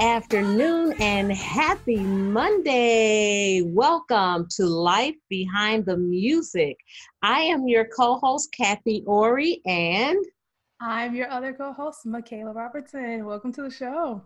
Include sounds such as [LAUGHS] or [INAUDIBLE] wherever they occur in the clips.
afternoon and happy Monday. Welcome to Life Behind the Music. I am your co host, Kathy Ori, and I'm your other co host, Michaela Robertson. Welcome to the show.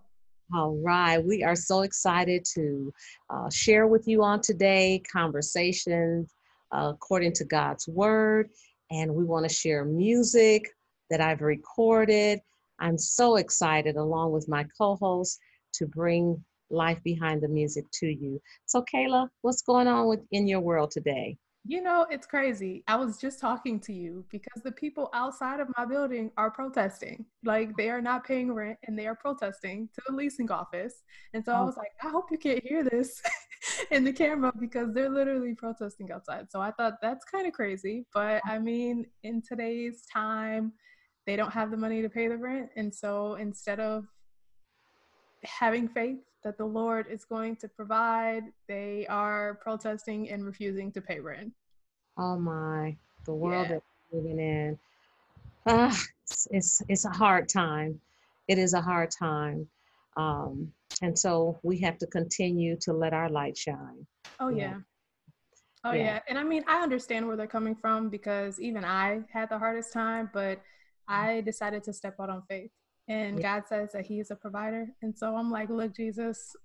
All right. We are so excited to uh, share with you on today conversations uh, according to God's Word. And we want to share music that I've recorded. I'm so excited, along with my co host, to bring life behind the music to you. So, Kayla, what's going on with in your world today? You know, it's crazy. I was just talking to you because the people outside of my building are protesting. Like they are not paying rent and they are protesting to the leasing office. And so oh. I was like, I hope you can't hear this [LAUGHS] in the camera because they're literally protesting outside. So I thought that's kind of crazy. But I mean, in today's time, they don't have the money to pay the rent. And so instead of having faith that the Lord is going to provide. They are protesting and refusing to pay rent. Oh my, the world yeah. that we're living in. Ah, it's, it's, it's a hard time. It is a hard time. Um, and so we have to continue to let our light shine. Oh yeah. yeah. Oh yeah. yeah. And I mean, I understand where they're coming from because even I had the hardest time, but I decided to step out on faith and yeah. God says that He is a provider. And so I'm like, look, Jesus,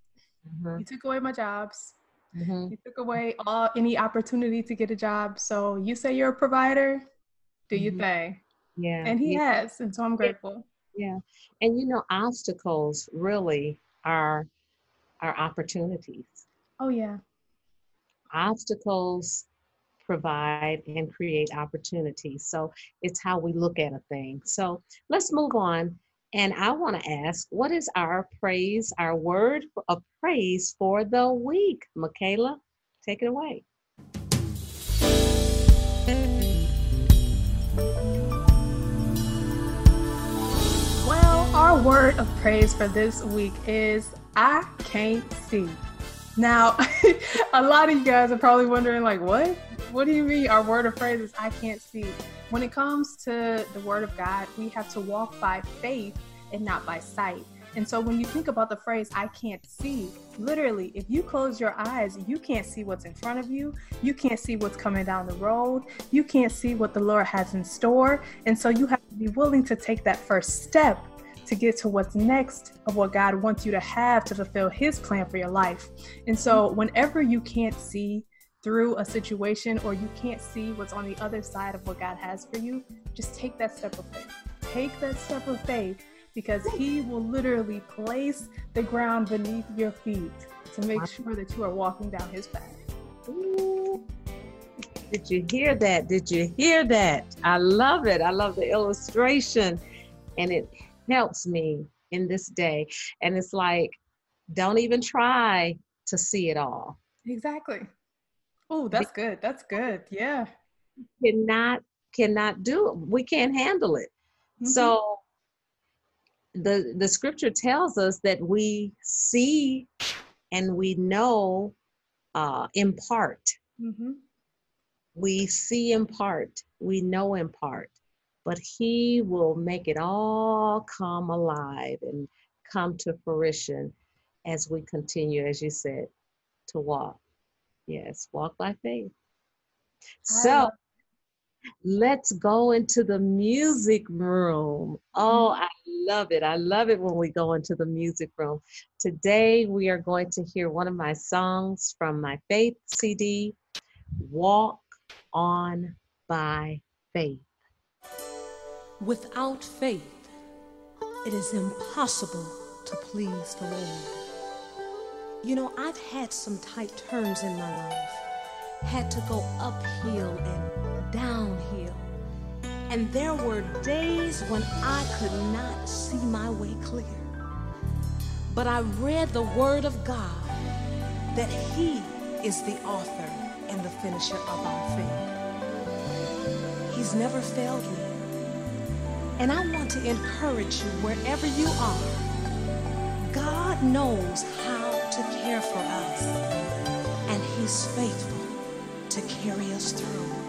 mm-hmm. you took away my jobs. Mm-hmm. You took away all any opportunity to get a job. So you say you're a provider, do mm-hmm. you think? Yeah. And He yeah. has, and so I'm grateful. Yeah. And you know, obstacles really are are opportunities. Oh yeah. Obstacles provide and create opportunities. So it's how we look at a thing. So let's move on and I want to ask, what is our praise, our word of praise for the week? Michaela, take it away. Well, our word of praise for this week is I can't see. Now, [LAUGHS] a lot of you guys are probably wondering, like, what? What do you mean our word of praise is I can't see? When it comes to the word of God, we have to walk by faith and not by sight. And so when you think about the phrase, I can't see, literally, if you close your eyes, you can't see what's in front of you. You can't see what's coming down the road. You can't see what the Lord has in store. And so you have to be willing to take that first step to get to what's next of what God wants you to have to fulfill His plan for your life. And so whenever you can't see, through a situation or you can't see what's on the other side of what God has for you, just take that step of faith. Take that step of faith because He will literally place the ground beneath your feet to make sure that you are walking down His path. Did you hear that? Did you hear that? I love it. I love the illustration, and it helps me in this day. And it's like, don't even try to see it all. Exactly. Oh, that's good. That's good. Yeah. Cannot cannot do it. We can't handle it. Mm-hmm. So the the scripture tells us that we see and we know uh, in part. Mm-hmm. We see in part, we know in part, but He will make it all come alive and come to fruition as we continue, as you said, to walk. Yes, walk by faith. So let's go into the music room. Oh, mm-hmm. I love it. I love it when we go into the music room. Today, we are going to hear one of my songs from my faith CD, Walk on by Faith. Without faith, it is impossible to please the Lord. You know, I've had some tight turns in my life, had to go uphill and downhill and there were days when I could not see my way clear. But I read the Word of God that He is the author and the finisher of our faith. He's never failed me. And I want to encourage you wherever you are. God knows how care for us, and He's faithful to carry us through.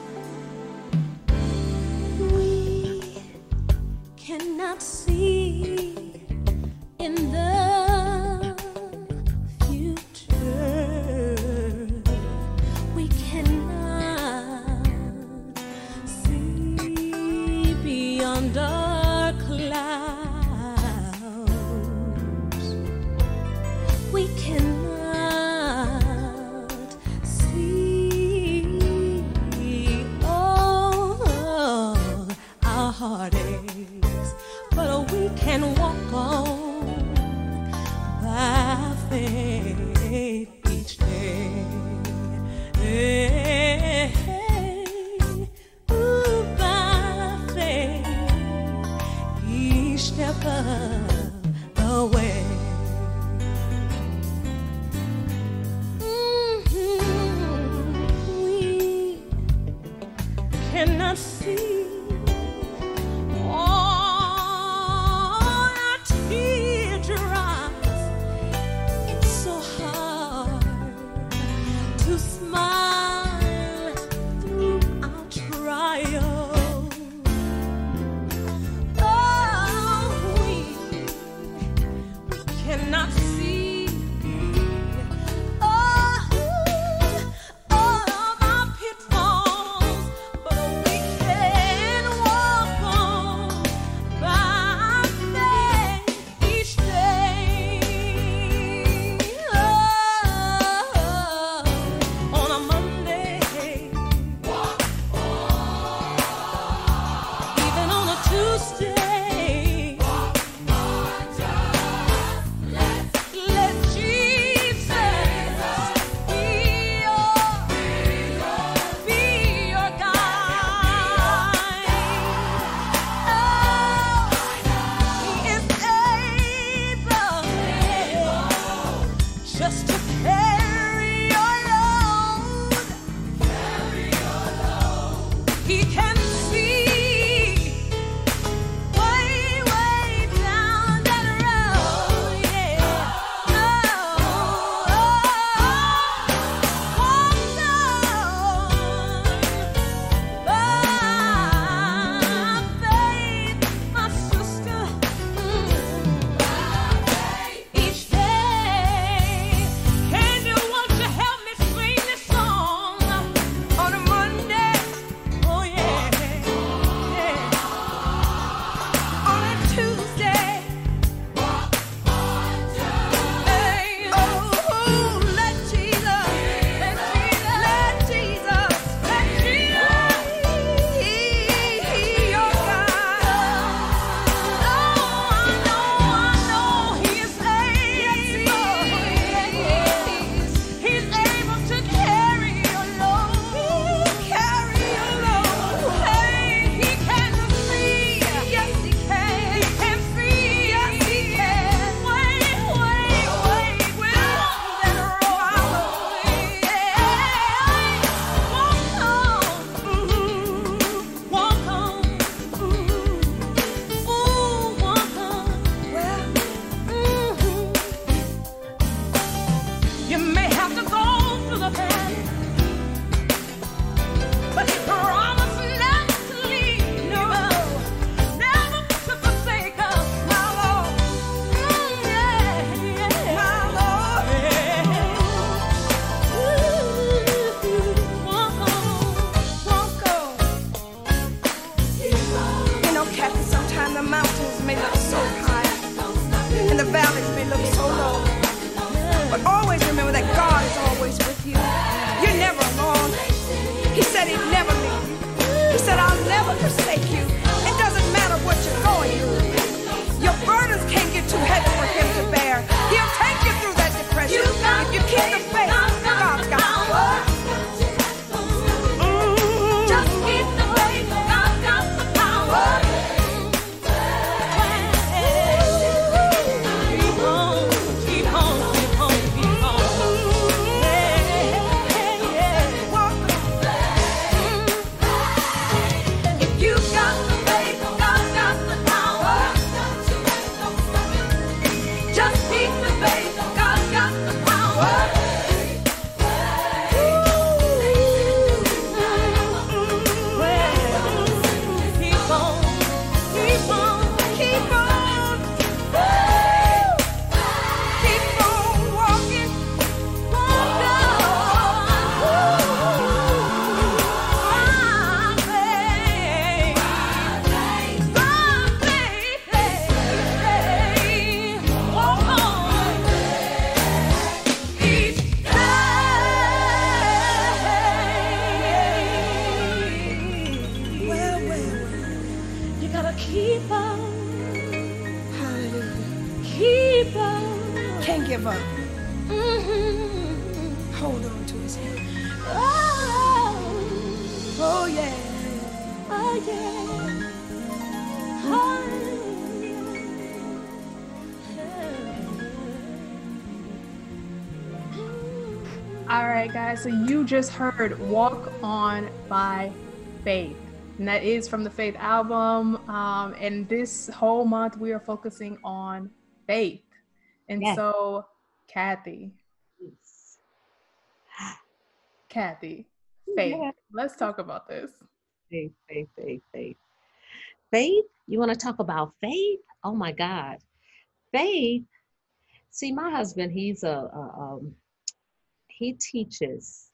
Guys. So you just heard "Walk On" by Faith, and that is from the Faith album. Um, and this whole month we are focusing on faith. And Yes. so, Kathy, Kathy, faith. Yeah. Let's talk about this. Faith, faith, faith, faith. Faith? You want to talk about faith? Oh my God. Faith. See, my husband, he's a, a um, he teaches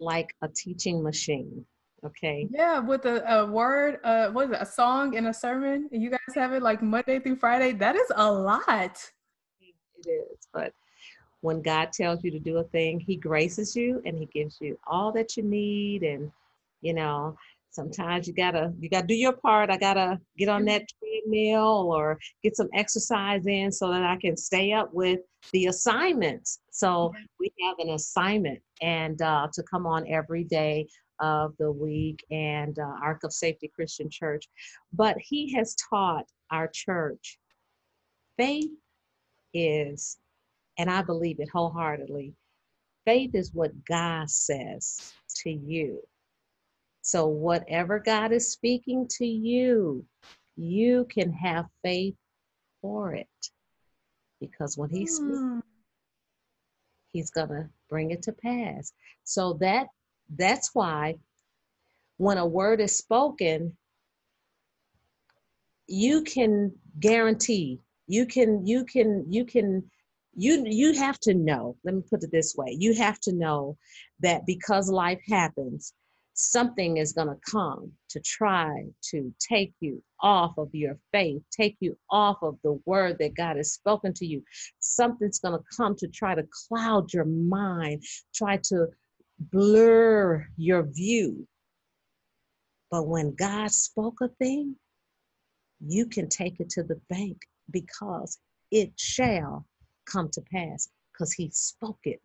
like a teaching machine. Okay. Yeah, with a, a word, uh, what is it, a song and a sermon? And you guys have it like Monday through Friday. That is a lot. It is. But when God tells you to do a thing, He graces you and He gives you all that you need. And, you know, sometimes you gotta you gotta do your part. I gotta get on that treadmill or get some exercise in so that I can stay up with the assignments. So we have an assignment and uh, to come on every day of the week and uh, Ark of Safety Christian Church. But he has taught our church faith is, and I believe it wholeheartedly, faith is what God says to you. So, whatever God is speaking to you, you can have faith for it. Because when He speaks, He's gonna bring it to pass. So that that's why when a word is spoken, you can guarantee you can you can you can you you have to know let me put it this way you have to know that because life happens something is going to come to try to take you off of your faith take you off of the word that god has spoken to you something's going to come to try to cloud your mind try to blur your view but when god spoke a thing you can take it to the bank because it shall come to pass because he spoke it.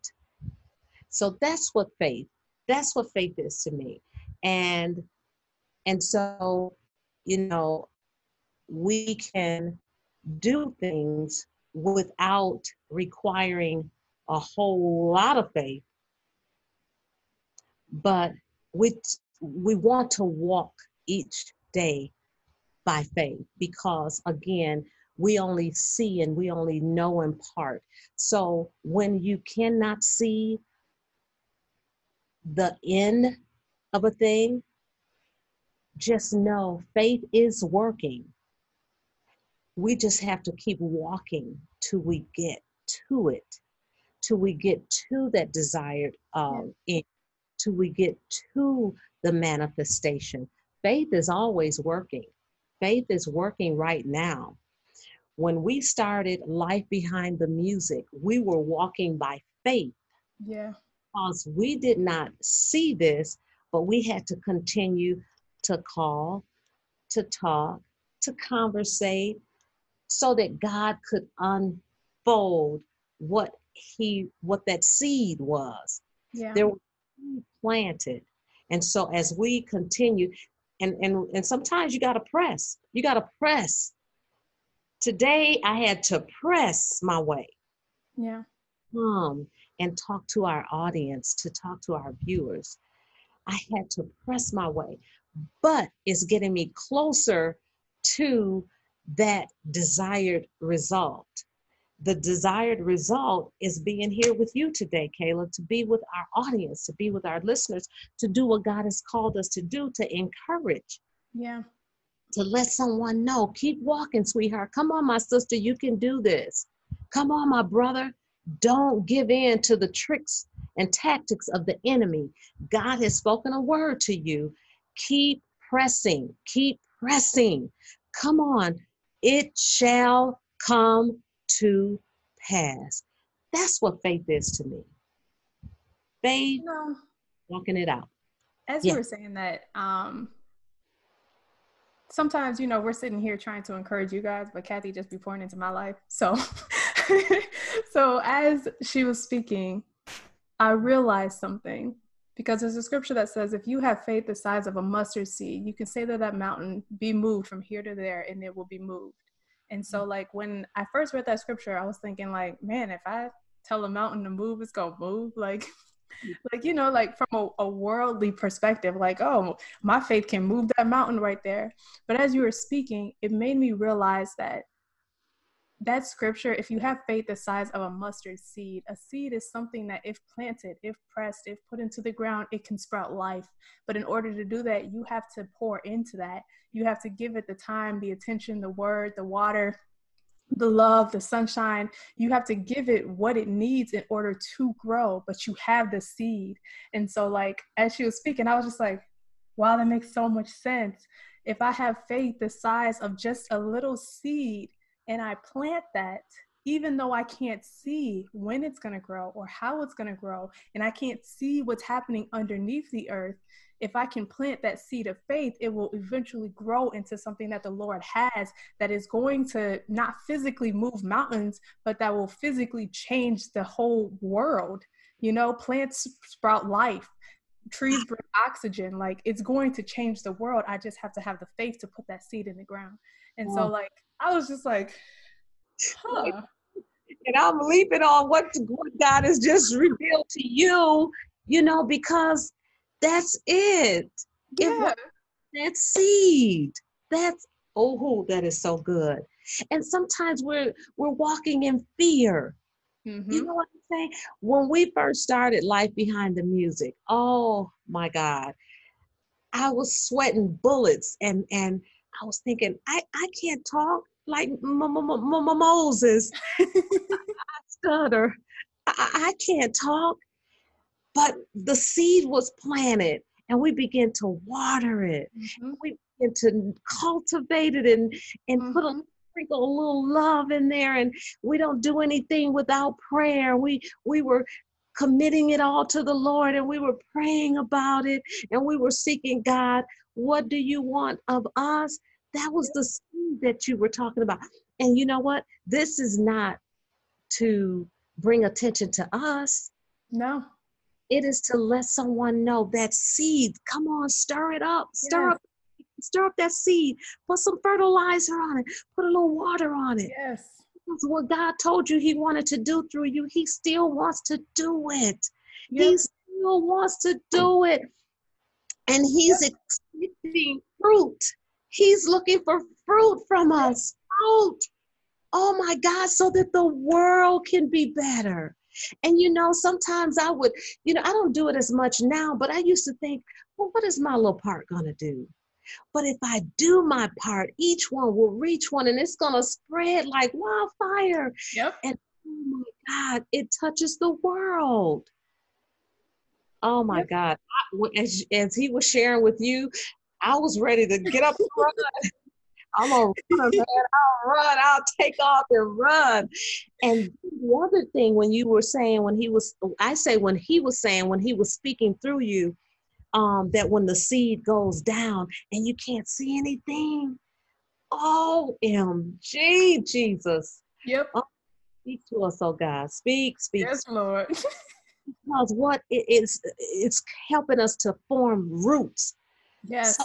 So that's what faith, that's what faith is to me. And and so, you know, we can do things without requiring a whole lot of faith. But we we want to walk each day by faith because again we only see and we only know in part so when you cannot see the end of a thing just know faith is working. We just have to keep walking till we get to it till we get to that desired um, end till we get to the manifestation. Faith is always working. Faith is working right now. When we started Life Behind the Music, we were walking by faith. Yeah. Because we did not see this, but we had to continue to call, to talk, to conversate so that God could unfold what he what that seed was Yeah. there was planted and so as we continue and and and sometimes you got to press you got to press today i had to press my way yeah. come and talk to our audience to talk to our viewers i had to press my way but it's getting me closer to that desired result the desired result is being here with you today, Kayla, to be with our audience, to be with our listeners, to do what God has called us to do, to encourage, Yeah. to let someone know, keep walking, sweetheart. Come on, my sister, you can do this. Come on, my brother. Don't give in to the tricks and tactics of the enemy. God has spoken a word to you. Keep pressing, keep pressing. Come on, it shall come to pass. That's what faith is to me. Faith, You know, walking it out. as Yeah. you were saying that, um, sometimes you know we're sitting here trying to encourage you guys but kathy just be pouring into my life so [LAUGHS] [LAUGHS] so as she was speaking i realized something because there's a scripture that says if you have faith the size of a mustard seed you can say that that mountain be moved from here to there and it will be moved. And so like when i first read that scripture i was thinking like man if i tell a mountain to move it's gonna move. [LAUGHS] Like like you know like from a, a, worldly perspective like oh my faith can move that mountain right there. But as you were speaking it made me realize that that scripture if you have faith the size of a mustard seed a seed is something that if planted if pressed if put into the ground it can sprout life but in order to do that you have to pour into that you have to give it the time the attention the word the water the love, the sunshine. You have to give it what it needs in order to grow, but you have the seed. And so, like, as she was speaking, I was just like, wow, that makes so much sense. If I have faith the size of just a little seed and I plant that, even though I can't see when it's going to grow or how it's going to grow, and I can't see what's happening underneath the earth, if I can plant that seed of faith, it will eventually grow into something that the Lord has that is going to not physically move mountains, but that will physically change the whole world. You know, plants sprout life, trees bring oxygen. Like it's going to change the world. I just have to have the faith to put that seed in the ground. And so, like, I was just like, huh. [LAUGHS] And I'm leaping on what, what God has just revealed to you, you know, because that's it. Yeah. that seed. That's oh, that is so good. And sometimes we're we're walking in fear. Mm-hmm. You know what I'm? When we first started Life Behind the Music, oh my God, I was sweating bullets and and I was thinking, I, I can't talk like Moses. I stutter. I, I can't talk. But the seed was planted and we begin to water it. Mm-hmm. We begin to cultivate it and, and mm-hmm. put a sprinkle a little love in there and we don't do anything without prayer. We we were committing it all to the Lord and we were praying about it and we were seeking God, what do you want of us? That was the seed that you were talking about. And you know what? This is not to bring attention to us. No. It is to let someone know that seed. Come on, stir it up. Stir yes. up. Stir up that seed. Put some fertilizer on it. Put a little water on it. Yes. Because what God told you He wanted to do through you, He still wants to do it. Yep. He still wants to do it. And He's yep. expecting fruit. He's looking for fruit from us. Fruit. Oh my God, so that the world can be better. And you know, sometimes I would, you know, I don't do it as much now, but I used to think, well, what is my little part going to do? But if I do my part, each one will reach one and it's going to spread like wildfire. Yep. And oh my God, it touches the world. Oh my yep. God. I, as, as he was sharing with you, I was ready to get up and run. I'm gonna run, man. I'll run. I'll take off and run. And the other thing, when you were saying, when he was, I say, when he was saying, when he was speaking through you, um, that when the seed goes down and you can't see anything, OMG, Jesus. Yep. Oh, speak to us, oh God. Speak, speak. Yes, Lord. [LAUGHS] because what it is, it's helping us to form roots. Yes. So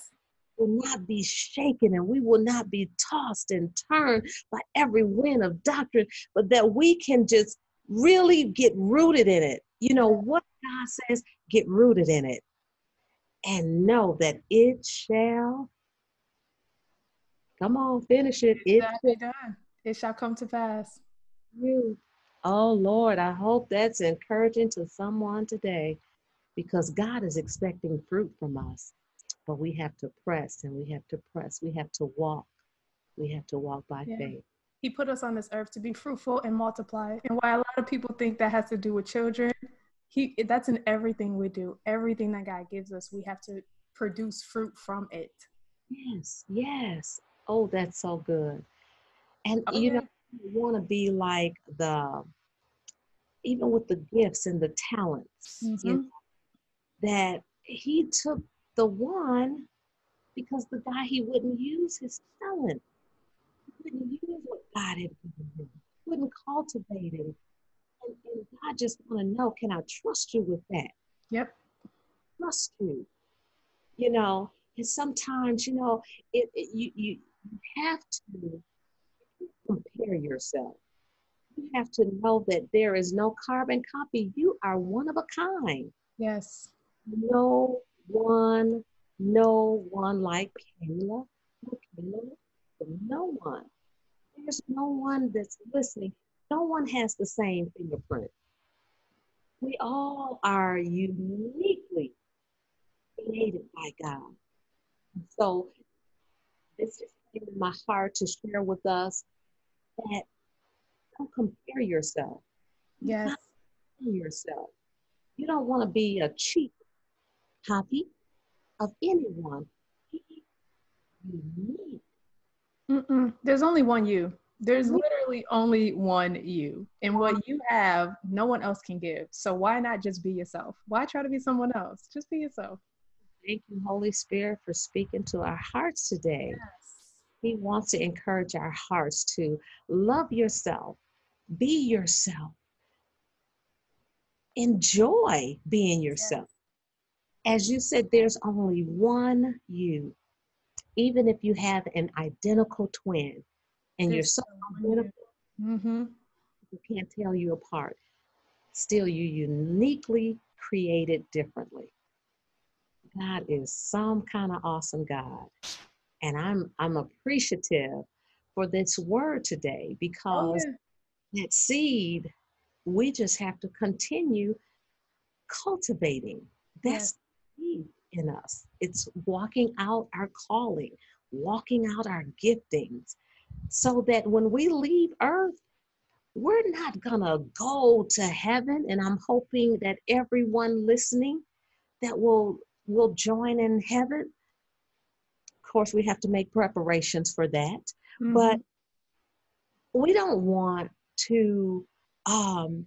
will not be shaken and we will not be tossed and turned by every wind of doctrine, but that we can just really get rooted in it. You know what God says, get rooted in it and know that it shall. Come on, finish it. It shall done. It shall come to pass. You. Oh Lord, I hope that's encouraging to someone today because God is expecting fruit from us but we have to press and we have to press. We have to walk. We have to walk by yeah. faith. He put us on this earth to be fruitful and multiply. And why a lot of people think that has to do with children, he that's in everything we do. Everything that God gives us, we have to produce fruit from it. Yes, yes. Oh, that's so good. And okay. you know, you want to be like the even with the gifts and the talents, mm-hmm. you know, that he took the one because the guy he wouldn't use his talent. He wouldn't use what God had given him. He wouldn't cultivate it. And, and God just want to know, can I trust you with that? Yep. Trust you. You know, and sometimes, you know, it, it you, you you have to compare yourself. You have to know that there is no carbon copy. You are one of a kind. Yes. No one, no one like Kayla. No, Kayla, no one. There's no one that's listening. No one has the same fingerprint. We all are uniquely created by God. So this just came in my heart to share with us that don't compare yourself. Yes. Compare yourself. You don't want to be a cheap copy of anyone. Be unique. Mm-mm. There's only one you. There's mm-hmm. literally only one you. And what mm-hmm. you have, no one else can give. So why not just be yourself? Why try to be someone else? Just be yourself. Thank you, Holy Spirit, for speaking to our hearts today. Yes. He wants to encourage our hearts to love yourself, be yourself, enjoy being yourself. As you said, there's only one you. Even if you have an identical twin and you're so one Mm-hmm. you can't tell you apart. Still, you uniquely created differently. God is some kind of awesome God. And I'm I'm appreciative for this word today Oh, because yeah. that seed, we just have to continue cultivating. That's the seed in us. It's walking out our calling, walking out our giftings, so that when we leave earth, we're not gonna go to heaven. And I'm hoping that everyone listening that will will join in heaven. Of course, we have to make preparations for that Mhm. but we don't want to um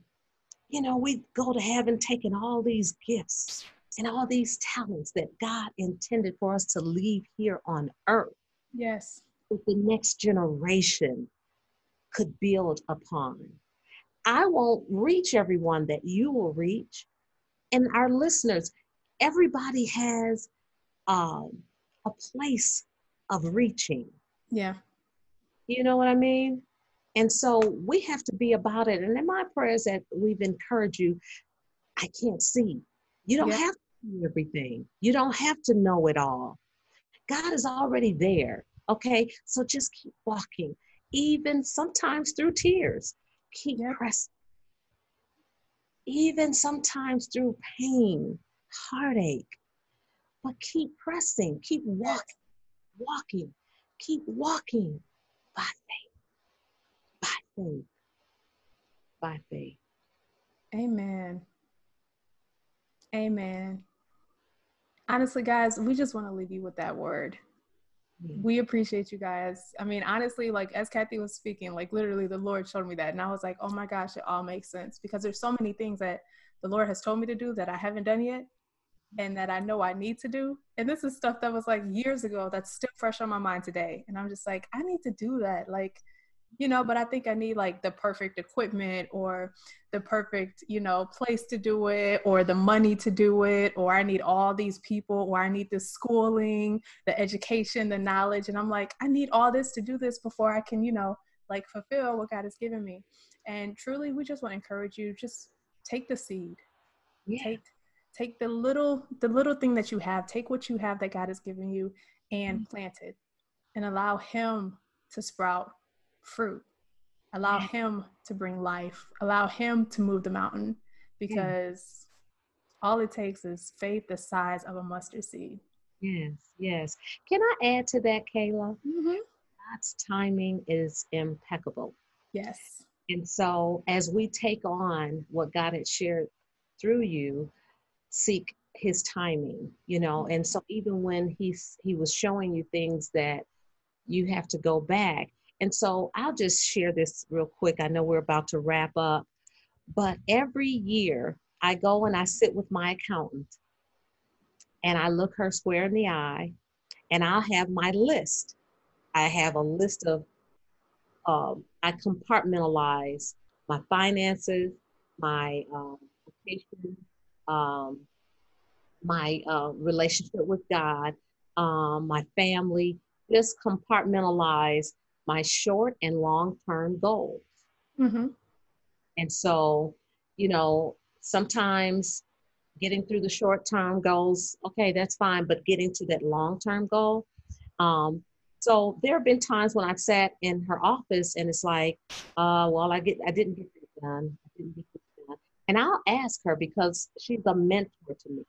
you know we go to heaven taking all these gifts and all these talents that god intended for us to leave here on earth yes. That the next generation could build upon i won't reach everyone that you will reach and our listeners everybody has um, a place of reaching Yeah. You know what I mean? And so we have to be about it. And in my prayers that we've encouraged you, I can't see. You don't Yeah. have to see everything. You don't have to know it all. God is already there. Okay. So just keep walking, even sometimes through tears. Keep Yep. pressing. Even sometimes through pain, heartache. But keep pressing, keep walking, walking, keep walking by faith, by faith, by faith. Amen. Amen. Honestly, guys, we just want to leave you with that word. Yeah. We appreciate you guys. I mean, honestly, like as Kathy was speaking, like literally the Lord showed me that. And I was like, oh my gosh, it all makes sense because there's so many things that the Lord has told me to do that I haven't done yet and that I know I need to do. And this is stuff that was like years ago that's still fresh on my mind today. And I'm just like, I need to do that. Like, you know, but I think I need like the perfect equipment or the perfect, you know, place to do it or the money to do it or I need all these people or I need the schooling, the education, the knowledge and I'm like I need all this to do this before I can, you know, like fulfill what God has given me. And truly we just want to encourage you just take the seed. Yeah. Take take the little the little thing that you have, take what you have that God has given you and mm-hmm. plant it and allow him to sprout fruit allow Yeah. him to bring life allow him to move the mountain because all it takes is faith the size of a mustard seed Yes, yes. Can I add to that, Kayla? Mm-hmm. God's timing is impeccable. yes And so, as we take on what God had shared through you, seek His timing. You know, and so even when He's He was showing you things that you have to go back. And so, I'll just share this real quick. I know we're about to wrap up, but every year I go and I sit with my accountant, and I look her square in the eye, and I'll have my list. I have a list of, um, I compartmentalize my finances, my um, um, my uh, relationship with God, um, my family, just compartmentalize my short and long term goals. Mm-hmm. And so, you know, sometimes getting through the short term goals, okay, that's fine, but getting to that long term goal. Um, so there have been times when I've sat in her office and it's like, uh, well, I get, I didn't get this done. I didn't get this done. And I'll ask her because she's a mentor to me.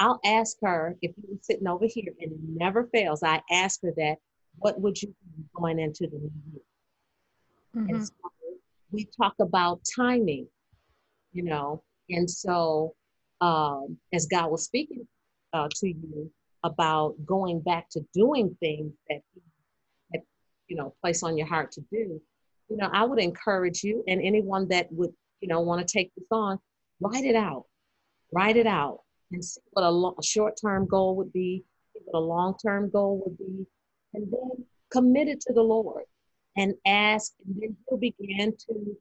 I'll ask her if you were sitting over here and it never fails. I ask her that, what would you do going into the new year? Mm-hmm. And so we talk about timing, you know, and so um, as God was speaking uh, to you about going back to doing things that He had, you know, placed on your heart to do, you know, I would encourage you and anyone that would, you know, want to take this on, write it out, write it out, and see what a, lo- a short-term goal would be, see what a long-term goal would be, and then commit it to the Lord and ask, and then He'll begin to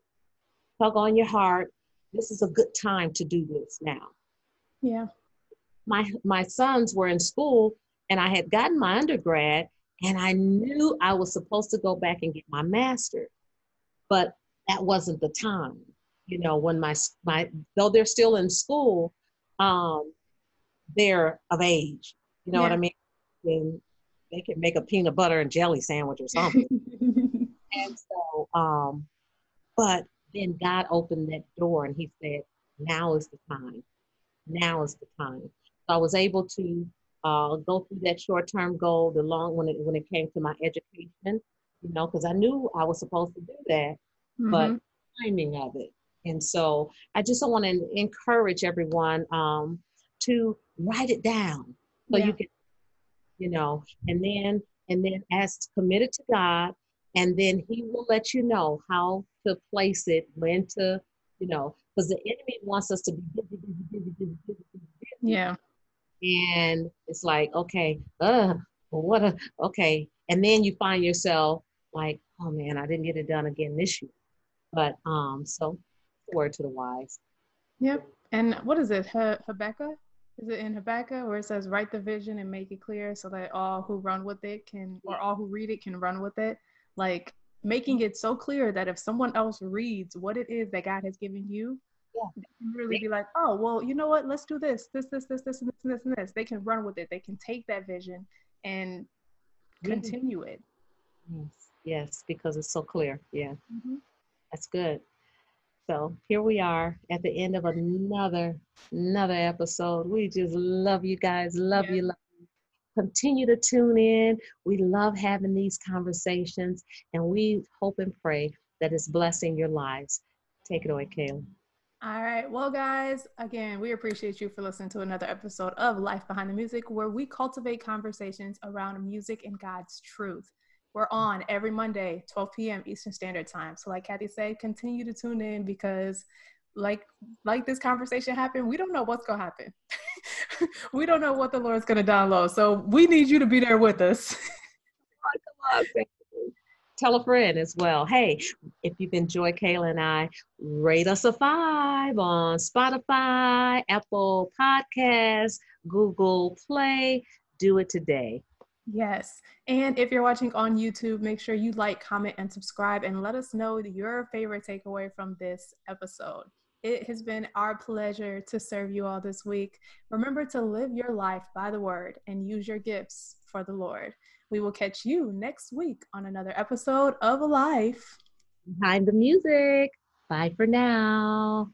tug on your heart. This is a good time to do this now Yeah. my my sons were in school and I had gotten my undergrad and I knew I was supposed to go back and get my master, but that wasn't the time. You know, when my my though they're still in school, um, they're of age. You know what I mean? And they can make a peanut butter and jelly sandwich or something. [LAUGHS] And so, um, but then God opened that door and He said, "Now is the time. Now is the time." So I was able to uh, go through that short-term goal, the long when it when it came to my education, you know, because I knew I was supposed to do that, but Mhm. timing of it. And so I just want to encourage everyone um, to write it down so Yeah. you can, you know, and then and then as committed to God, and then He will let you know how to place it, when to, you know, because the enemy wants us to be busy, busy, busy, busy, busy, busy, busy. yeah. And it's like, okay, uh, what a okay. And then you find yourself like, oh man, I didn't get it done again this year. But um, so word to the wise. Yep. And what is it? Ha- Habakkuk? Is it in Habakkuk where it says, write the vision and make it clear so that all who run with it can, or all who read it can run with it? Like making it so clear that if someone else reads what it is that God has given you, Yeah. they can really be like, oh, well, you know what? Let's do this, this, this, this, this, and this, and this, and this. They can run with it. They can take that vision and continue it. Yes, yes, because it's so clear. Yeah, Mhm. that's good. So here we are at the end of another another episode. We just love you guys. Love Yeah. you. Love you. Continue to tune in. We love having these conversations, and we hope and pray that it's blessing your lives. Take it away, Kayla. All right. Well, guys, again, we appreciate you for listening to another episode of Life Behind the Music, where we cultivate conversations around music and God's truth. We're on every Monday, 12 p.m. Eastern Standard Time. So, like Kathy said, continue to tune in because, like, like this conversation happened, we don't know what's gonna happen. [LAUGHS] we don't know what the Lord's gonna download. So, we need you to be there with us. [LAUGHS] Tell a friend as well. Hey, if you've enjoyed Kayla and I, rate us a five on Spotify, Apple Podcasts, Google Play. Do it today. Yes. And if you're watching on YouTube, make sure you like, comment, and subscribe and let us know your favorite takeaway from this episode. It has been our pleasure to serve you all this week. Remember to live your life by the word and use your gifts for the Lord. We will catch you next week on another episode of Life. Behind the music. Bye for now.